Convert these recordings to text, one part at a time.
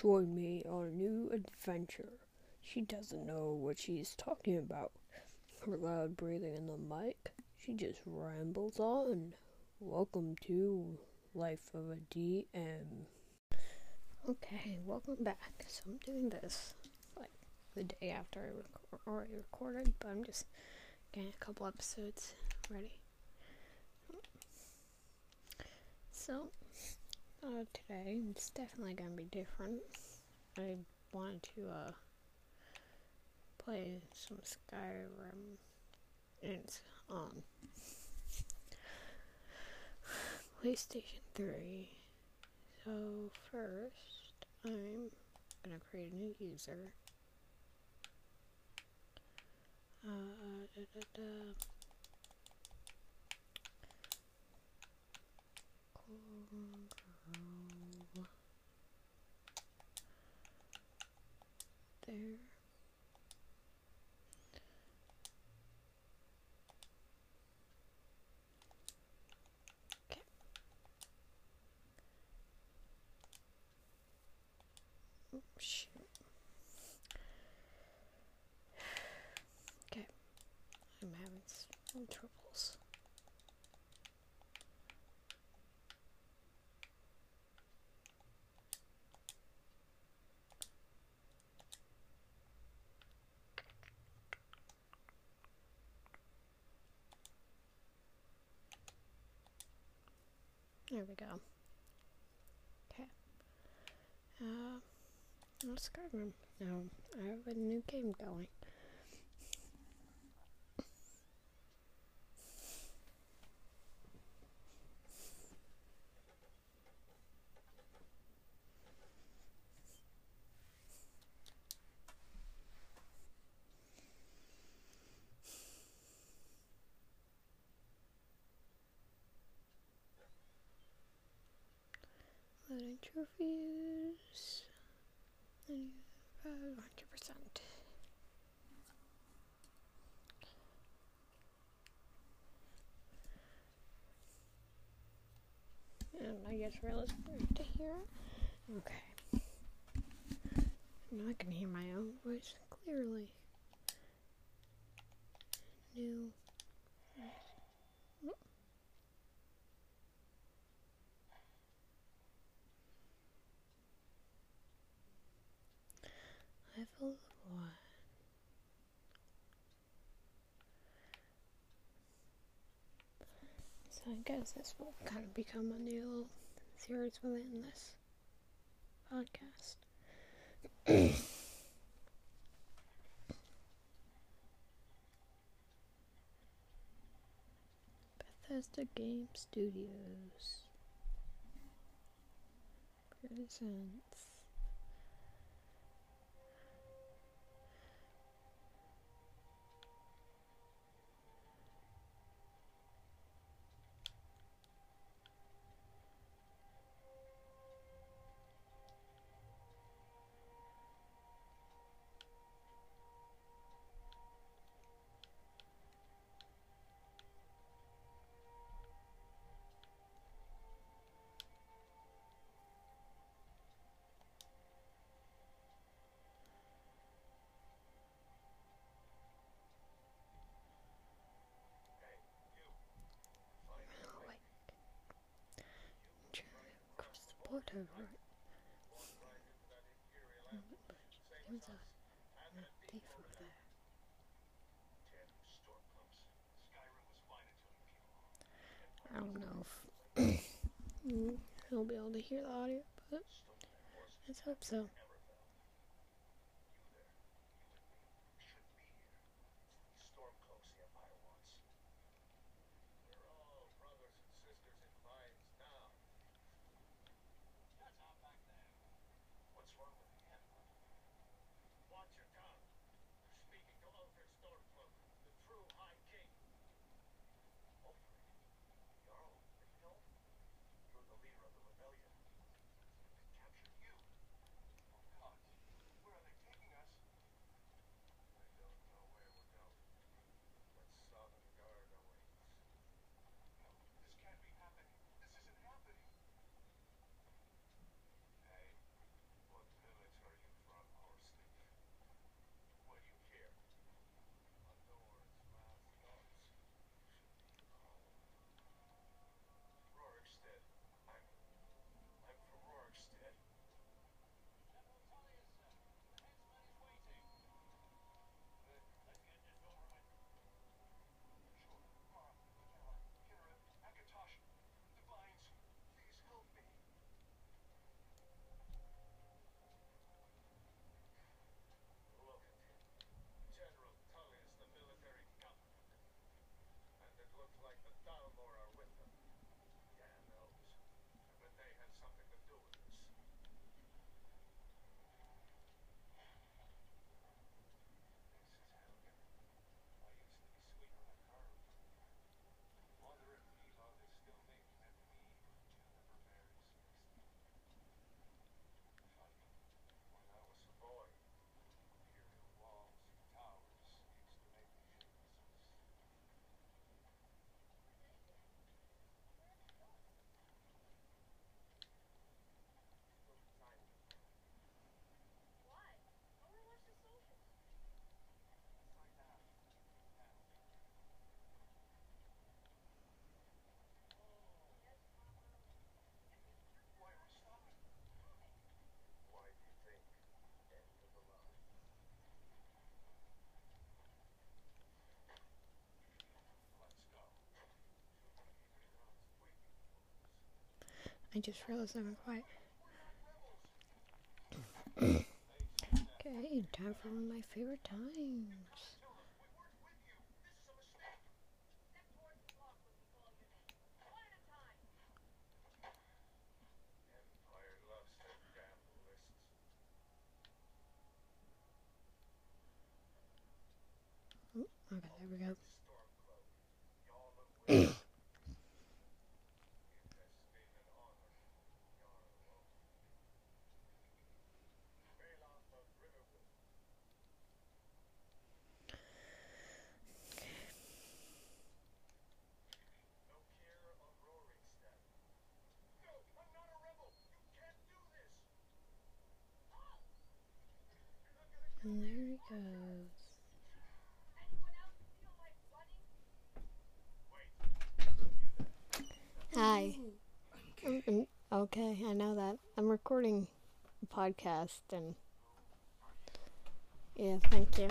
join me on a new adventure. She doesn't know what she's talking about. Her loud breathing in the mic, she just rambles on. Welcome to Life of a DM. Okay, welcome back. So I'm doing this like the day after I rec- already recorded, but I'm just getting a couple episodes ready. So uh, today it's definitely gonna be different. I wanted to uh, play some Skyrim. It's on PlayStation 3. So first, I'm gonna create a new user. Uh, da, da, da. Cool. There. Okay. Oh, shoot. Okay. I'm having some troubles. There we go. Okay. Uh, let's Skyrim. Now, I have a new game going. Loading trophies. 100%. And I guess Rella's to hear it. Okay. Now I can hear my own voice clearly. New. Level one. So I guess this will kind of become a new series within this podcast. Bethesda Game Studios presents there's a. I don't know if he'll be able to hear the audio, but let's hope so. Watch your I just realized I'm quiet. okay, time for one of my favorite times. Oh, okay, there we go. And there he goes. Hi. Um, um, okay, I know that. I'm recording a podcast and. Yeah, thank you.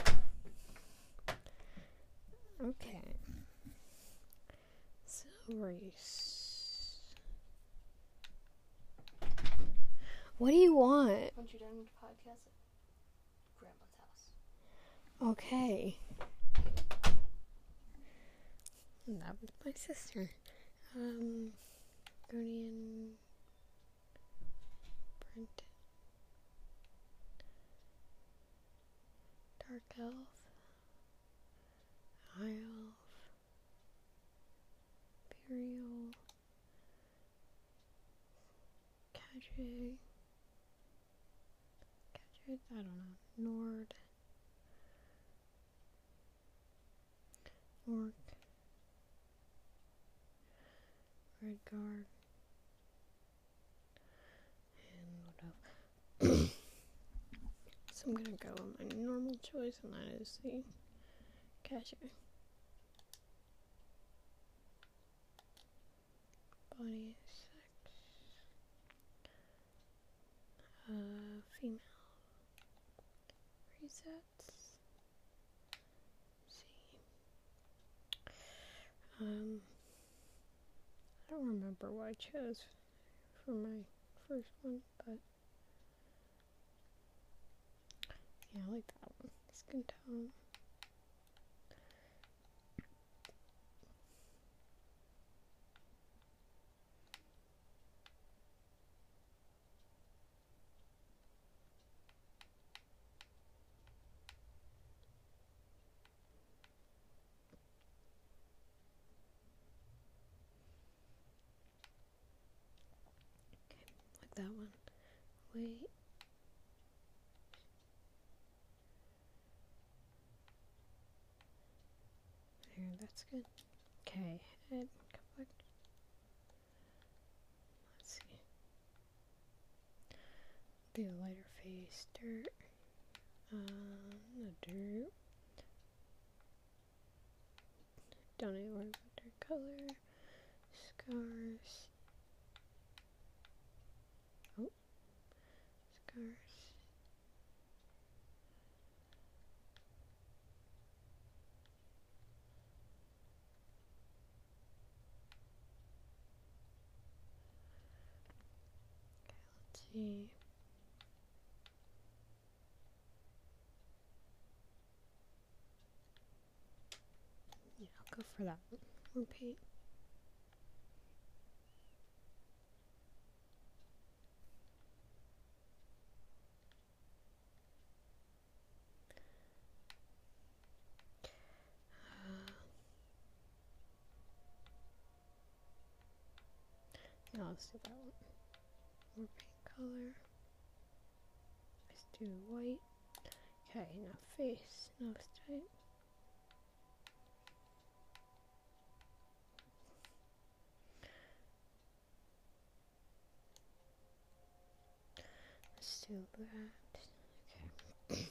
Okay. So, race. What do you want? Once you're done with the podcast, at Grandma's house. Okay. That was my sister. Um, Argonian. Breton. Dark Elf. High Elf. Imperial. Kadri. Kadri, I don't know. Nord. Red guard. And what else? so I'm gonna go with my normal choice, and that is the Khajiit. Body sex. Uh, female. Resets. see. Um, I don't remember what I chose for my first one, but yeah, I like that one. Skin tone. like that one. Wait. There, that's good. Okay. Let's see. Do a lighter face, dirt. Um, the dirt. Don't even worry about their color. Scars. Scars. Okay, let's see. Yeah, I'll go for that one. Repeat. That one. More paint color. Let's do white. Okay, now face, nose type. Let's do that. Okay.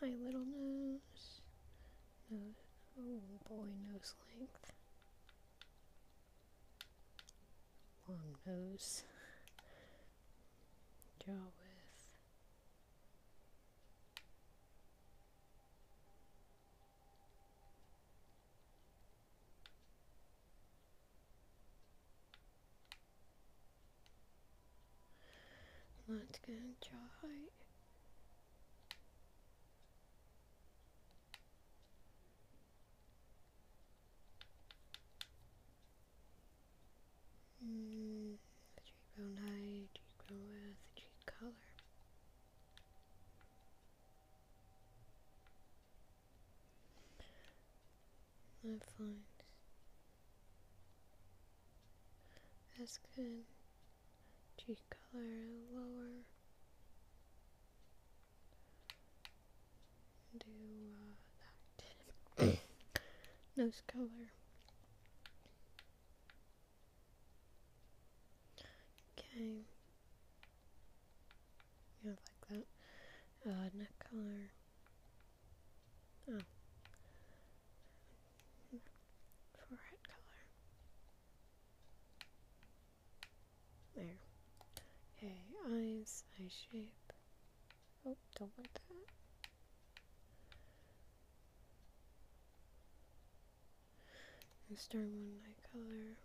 Hi, little nose. Nose. Oh boy, nose length. long nose. Jaw width. Let's go Jaw height. That fine. That's good. Cheek color lower. Do uh, that. Nose color. Okay. Yeah, like that. Uh, neck color. Oh. Forehead color. There. Okay, eyes, eye shape. Oh, don't like that. And Start one eye color.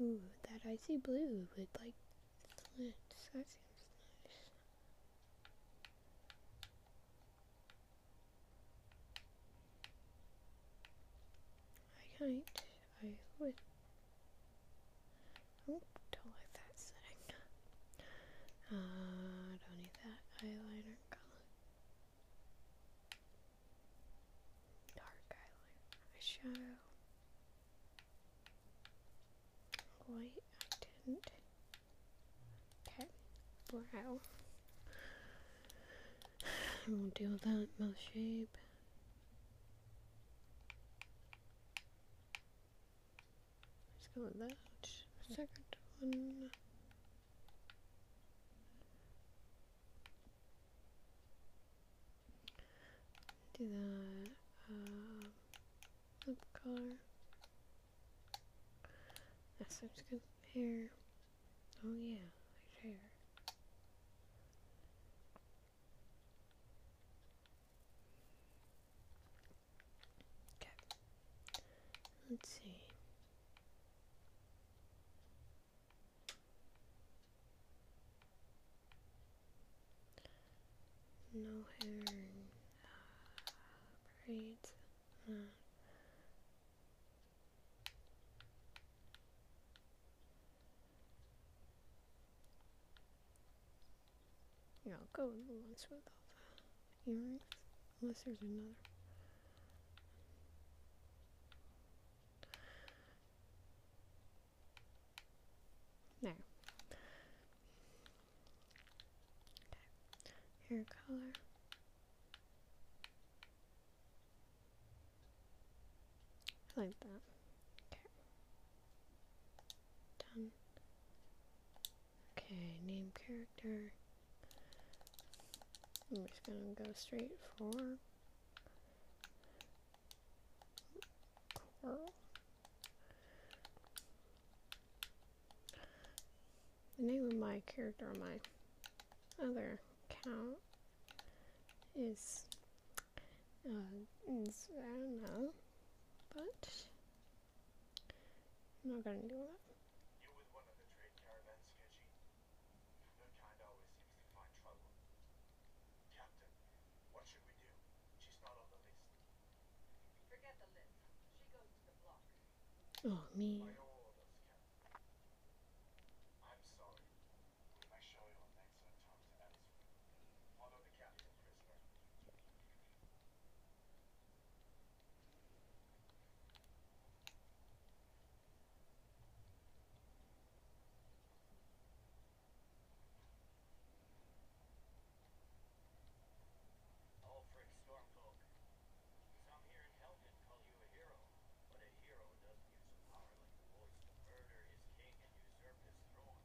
Ooh, that icy blue with like slits. That seems nice. I might. I would. Oh, don't like that setting. Uh, don't need that eyeliner color. Dark eyeliner. Eyeshadow. White. I didn't. Okay. Brow. I won't deal with that. Mouth shape. With that. Second one. Do that. Uh, lip color. That looks good. Hair. Oh yeah, hair. Okay. Let's see. No hair. Uh, braids. Yeah, I'll go with the ones with all the earrings. Unless there's another. There. Okay. Hair color. I like that. Okay. Done. Okay, name character. I'm just gonna go straight for coral. The name of my character on my other account is, uh, is I don't know, but I'm not gonna do that. You with one of the trade caravans, Sketchy? Their kind always seems to find trouble. Captain, what should we do? She's not on the list. Forget the list. She goes to the block. Oh, me. By your orders, Captain. I'm sorry. We may show you on excellent terms elsewhere. Follow the captain, prisoner. Ulfric Stormcloak. Some here in Helgen call you a hero, but a hero doesn't use power like the voice to murder his king and usurp his throne.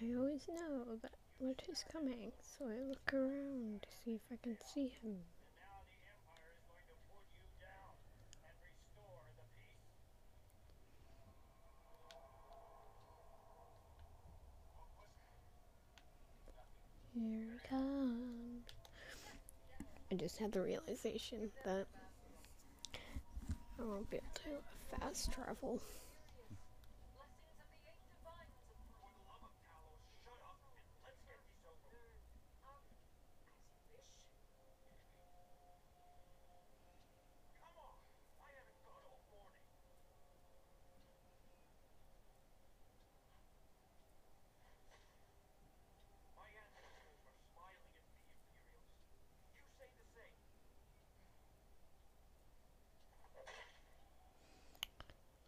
I always know that what is coming, so I look around to see if I can see him. Here he comes. I just had the realization that I won't be able to fast travel.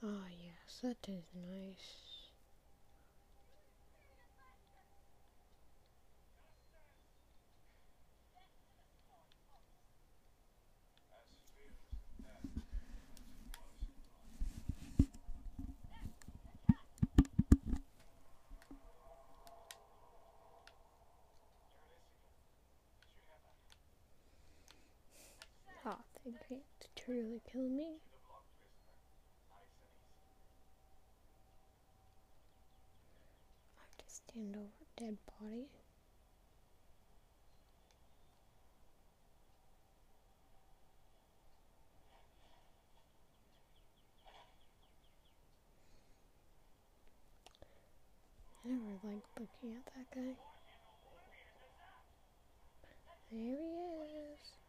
Ah, yes, that is nice. Ah, they can't truly kill me. I have to stand over dead body. I never liked looking at that guy. There he is.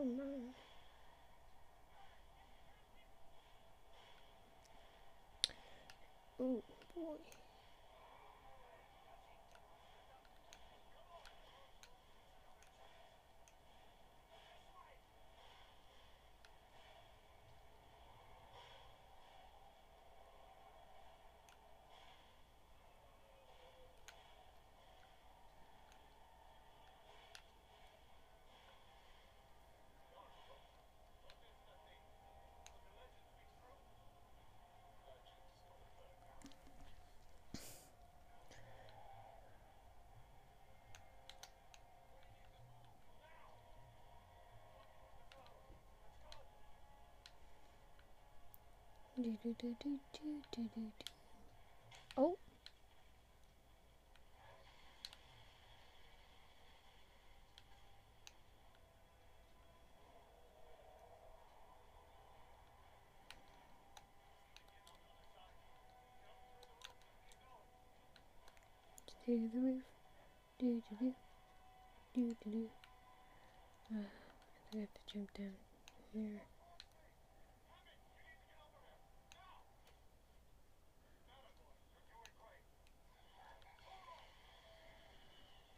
Oh no. Oh boy. Do do do do do do do do. Oh. To the roof. Do do do. Do do do. Uh, I have to jump down here.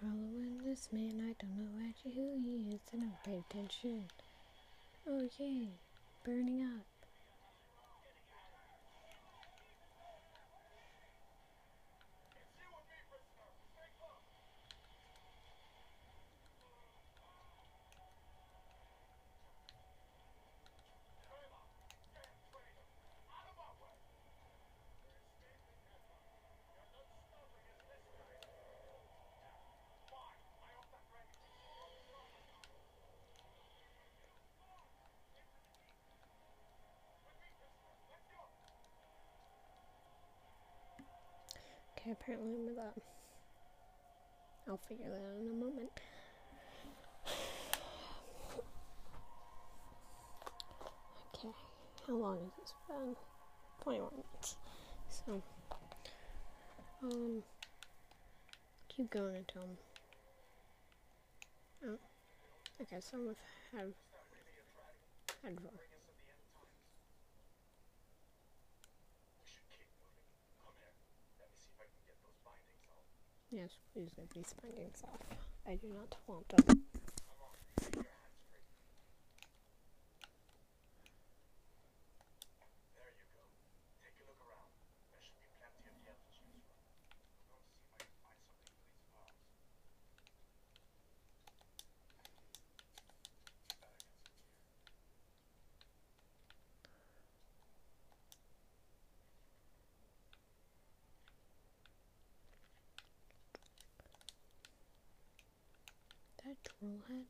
Following this man, I don't know actually who he is, and I pay attention. Oh, okay, burning up. Okay, apparently with that. I'll figure that out in a moment. Okay, how long has this been? 21 minutes. So, um, keep going until. Oh, okay, so I'm with Hadvar. Yes, please get these bindings off. I do not want them. There you go. Take a look around. There should be plenty of yell to choose from. I'm going to see if I can find something for these files. Better get some gear. That troll head? Save one of these chests for tomorrow. Okay. Get that armor on. Get that sword at these swings too. Uh, let's keep moving.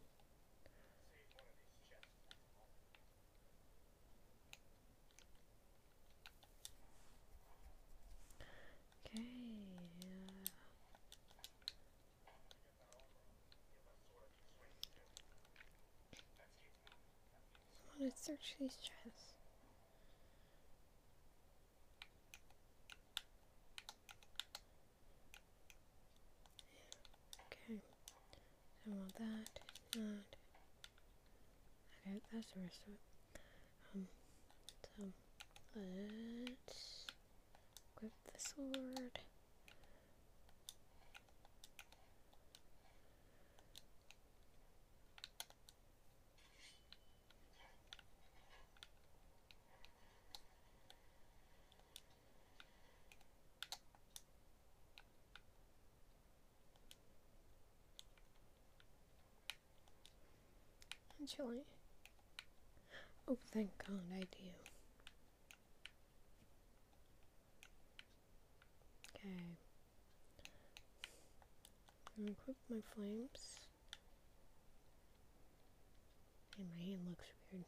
That means I want to search these chests. Okay. Want that. Okay, that's the rest of it. Um, so let's equip the sword. Actually, oh, thank God I do. Okay. I'm gonna equip my flames. And my hand looks weird.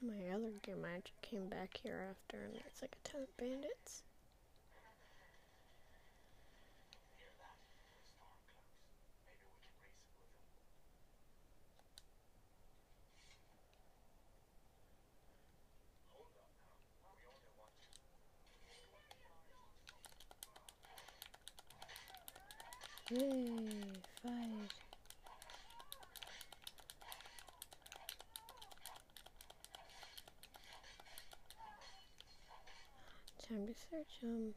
My other gear match came back here after, and it's like a ton of bandits. hear that? The storm cloaks. Maybe we can race it with them. Hold up now. We only want you. Yay! Fight! Time to search them.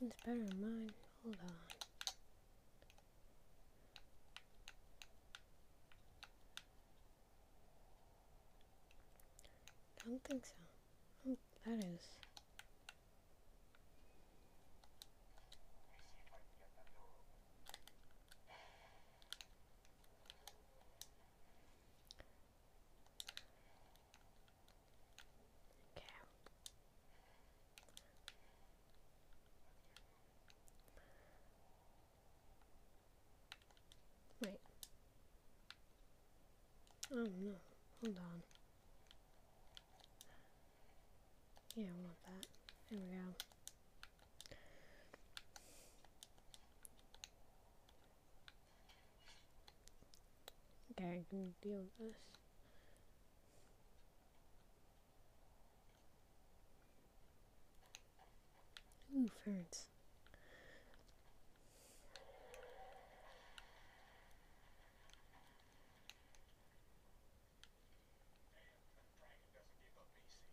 It's better than mine. Hold on. Don't think so. Oh, that is. Let me see if I can get that door open. Okay. Wait. Oh no. Hold on. Yeah, I want that. There we go. Okay, I can deal with this. Ooh, ferrets. Dragon doesn't give up easy.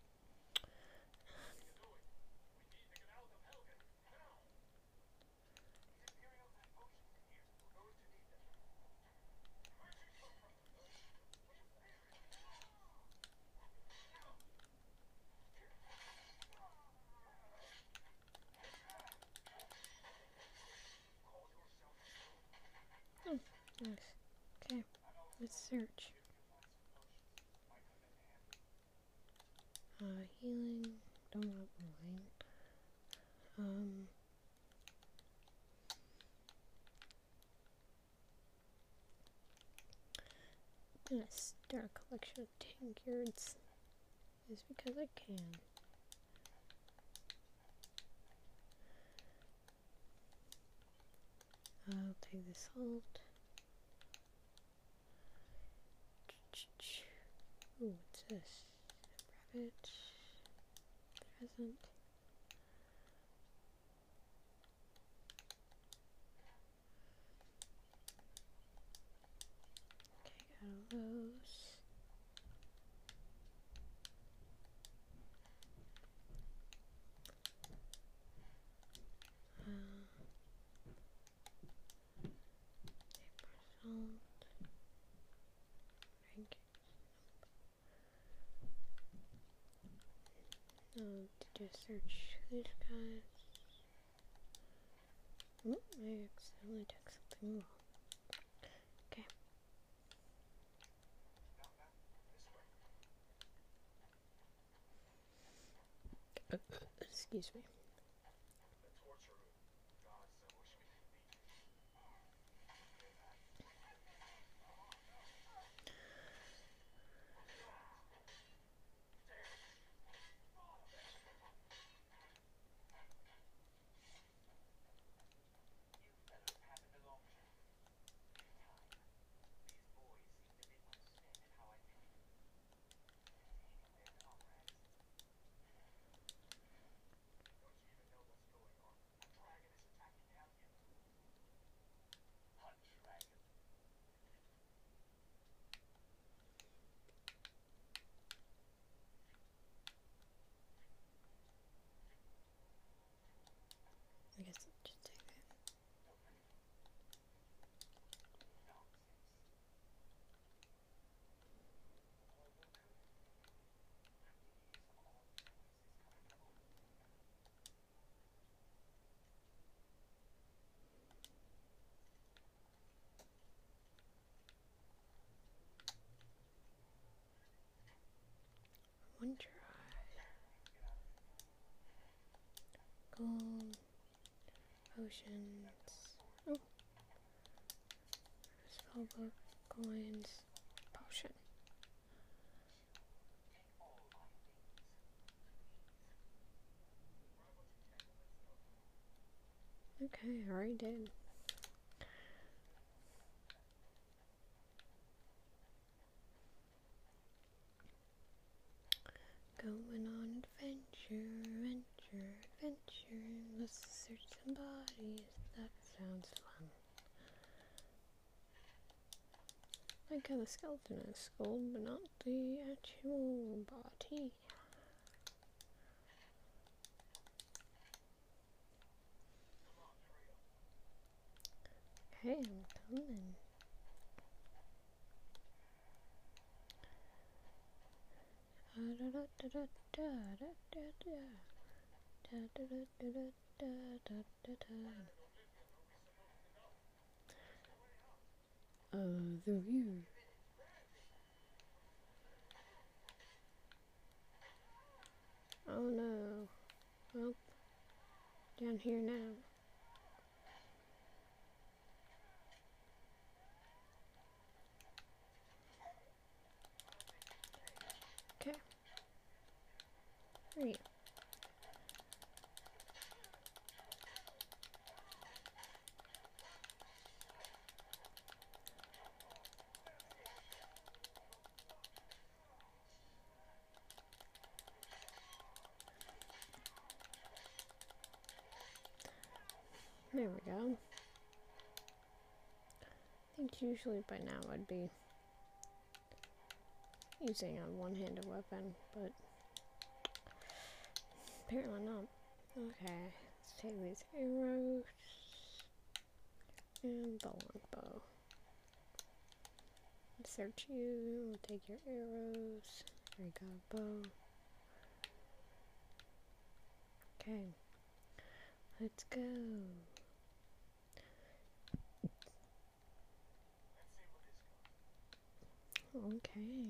What are you doing? We need to get out of Helgen. Now! These Imperial type potions in here. We're going to need them. Where'd you come from? Call Nice. Okay, let's search. Uh, healing. Don't want mine. Um. I'm gonna start a collection of tankards. Just because I can. I'll take the salt. Ooh, what's this? Rabbit. Present. Okay, got all those. Search these guys. I accidentally took something wrong. Okay. Excuse me. The torture gods that wish me to leave. You fellows happen to belong to. In time, these boys seem to misunderstand how I feel. Entertaining their comrades. Don't you even know what's going on? A dragon is attacking Albion. A dragon? I guess I'll just take that. One try. Gold. Potions. Oh. Spellbook. Coins. Potion. Okay, I already did. Going on adventure, adventure, adventure. Let's bodies. That sounds fun. Like how the skeleton is skull, but not the actual body. Okay, I'm coming. Uh, the view. Oh no. Well, down here now. Okay. There go. There we go. I think usually by now I'd be using a one-handed weapon, but apparently not. Okay, let's take these arrows and the longbow. Search you, we'll take your arrows. There you go, bow. Okay, let's go. Oh, okay.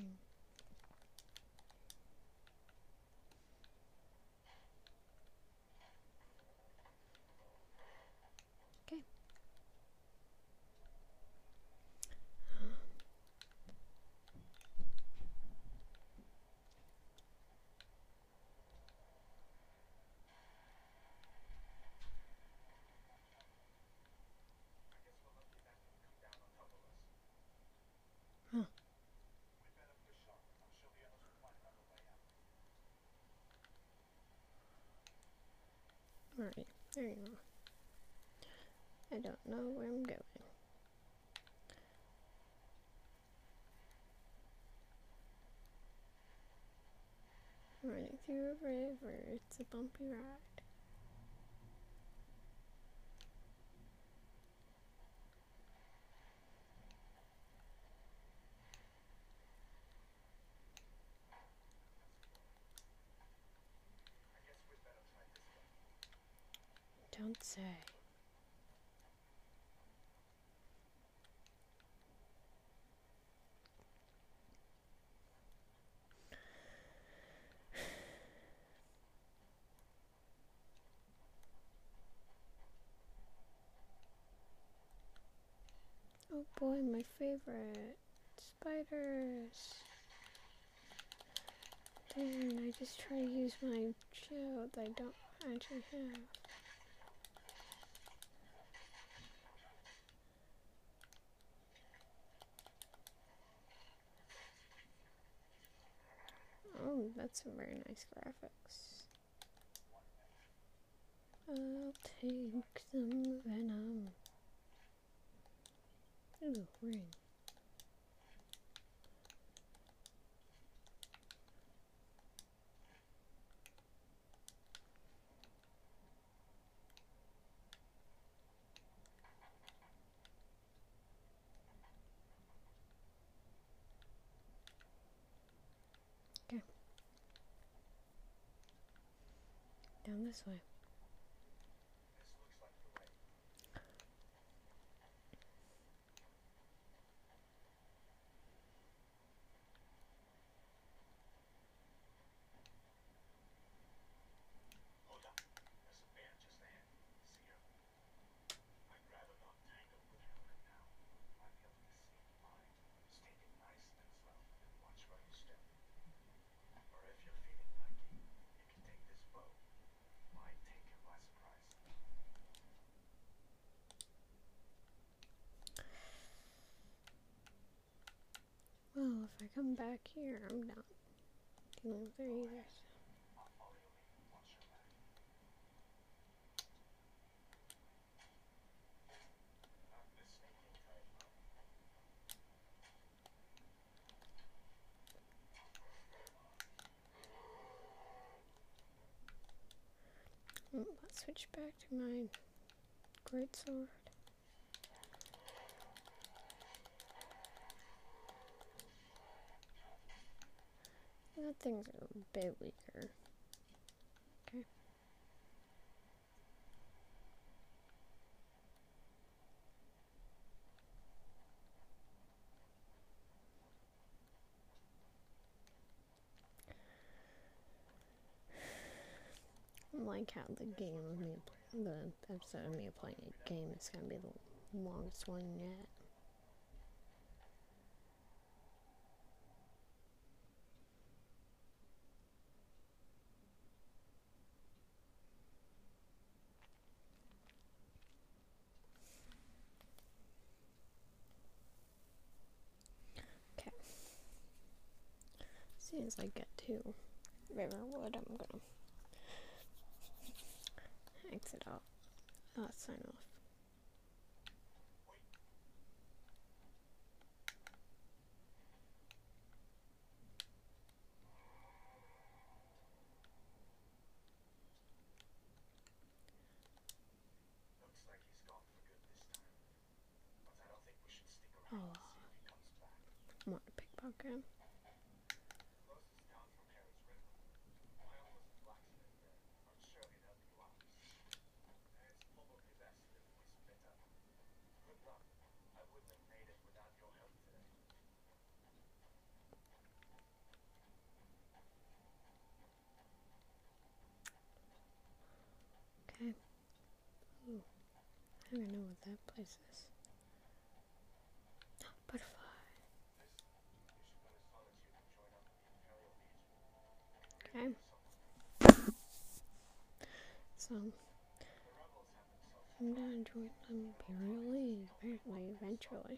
Huh. We better push on. I'm sure the others will find another way out. Alright, there you are. I don't know where I'm going. Running through a river, it's a bumpy ride. Don't say. Oh boy, my favorite. Spiders. Damn, I just try to use my shield I don't actually have. Oh, that's some very nice graphics. I'll take some venom. Ooh, ring. Okay. Down this way. This looks like the way. Hold up. There's a bear just ahead. See her? I'd rather not tangle with her right now. Might be able to sneak by. Just take it nice and slow and watch where you step. Or if you're feeling lucky, you can take this bow. Might take her by surprise. Well, if I come back here, I'm not dealing with her either. Mm, Let's switch back to my great That things are a bit weaker. Okay. Like how the game of me, the episode of me playing a game is gonna be the longest one yet. Okay. As I get to Riverwood, I'm gonna exit out. Uh, sign off. Looks like he's gone for good this time. But I don't think we should stick around Oh. and see if he comes back. I want to pickpocket him. Closest town from here is River. My uncle's a blacksmith there. I'm sure he'd help you out. It's probably best if we split up. Good luck. I wouldn't have made it without your help today. Okay. Ooh. I don't know what that place is. Butterfly. Okay. So, I'm gonna join the Imperial League, apparently, eventually.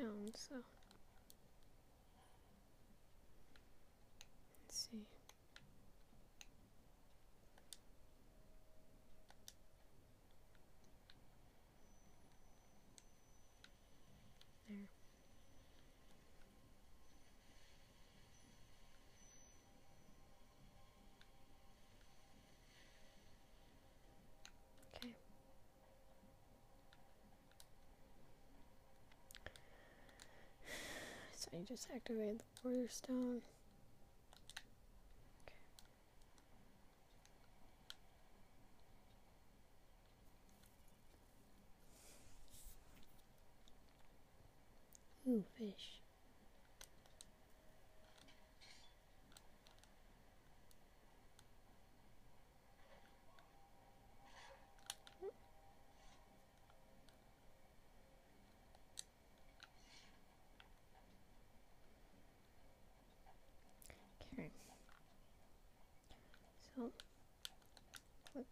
so let's see. I just activated the border stone. Okay. Ooh, fish.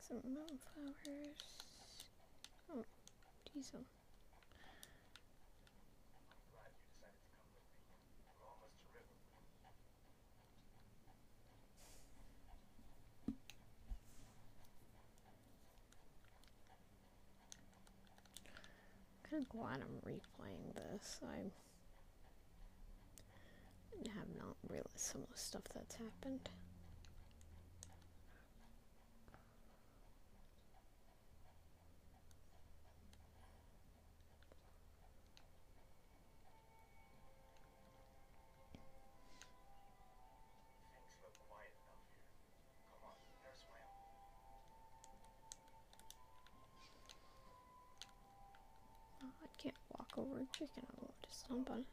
some mountain flowers. Oh, diesel. Oh. I'm kind of glad I'm replaying this. I have not realized some of the stuff that's happened. chicken or what? Somebody.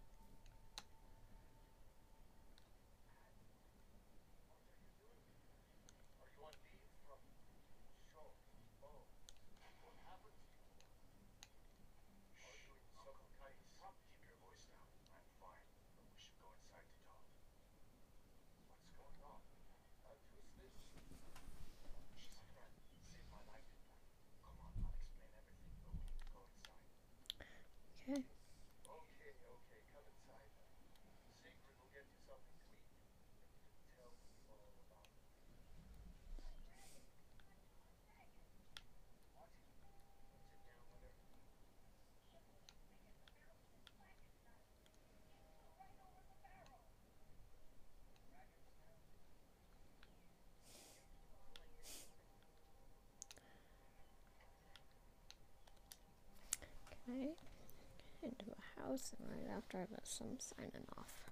house, and right after I this, I'm signing off.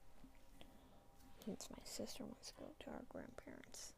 Since my sister wants to go to our grandparents.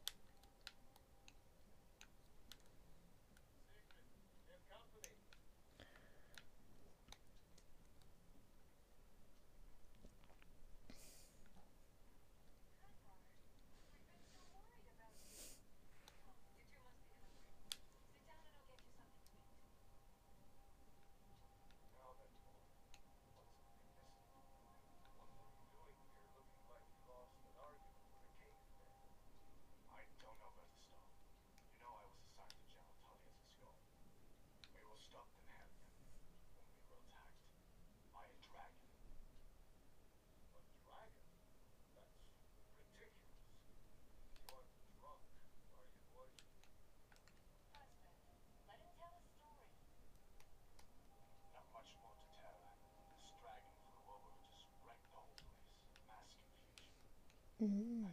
um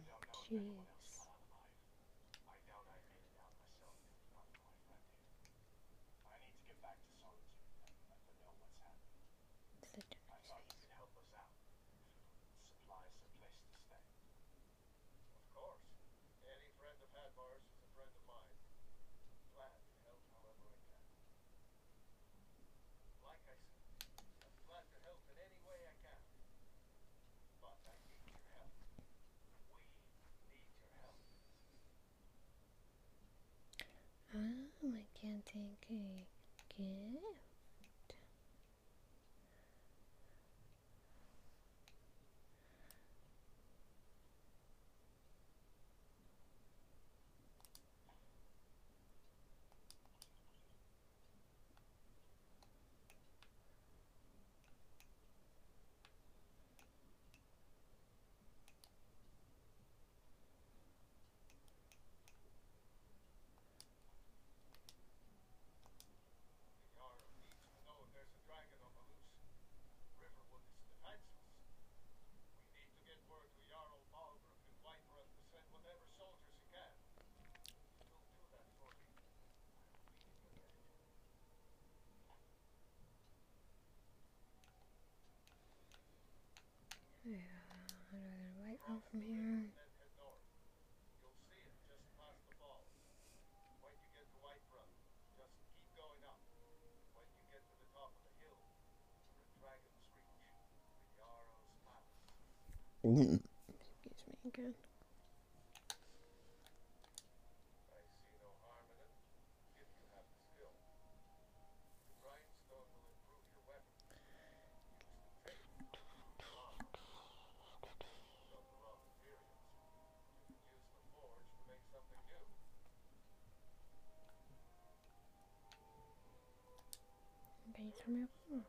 I can't take a gift. Reach, the Yarrow's Palace. Excuse me again. I see no harm in it, if you have the skill. The grindstone will improve your weapon. Use the tape to improve your armor. Build the raw materials. You can use the forge to make something new. Can you tell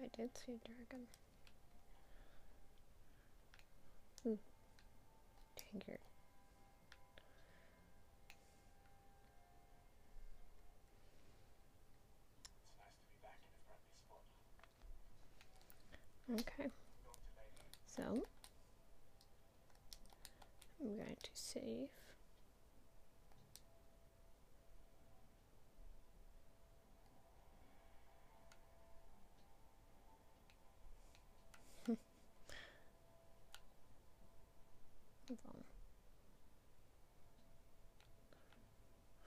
I did see a dragon. Hmm. Spot. Okay. So I'm going to save. Hold on.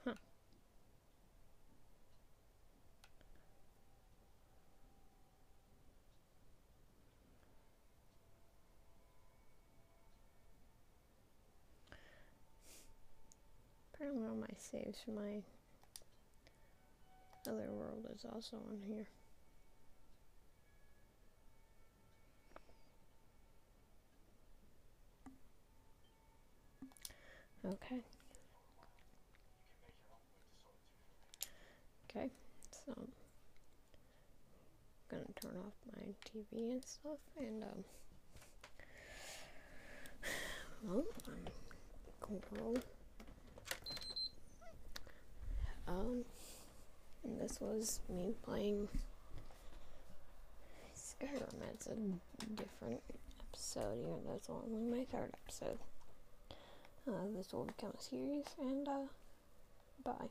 Huh. Apparently all my saves from my other world is also on here. Okay. Okay, so I'm gonna turn off my TV and stuff, and um, well, I'm Coral. Um, and this was me playing Skyrim. It's a different episode here. That's only my third episode. Uh, this will become a series, and uh, bye.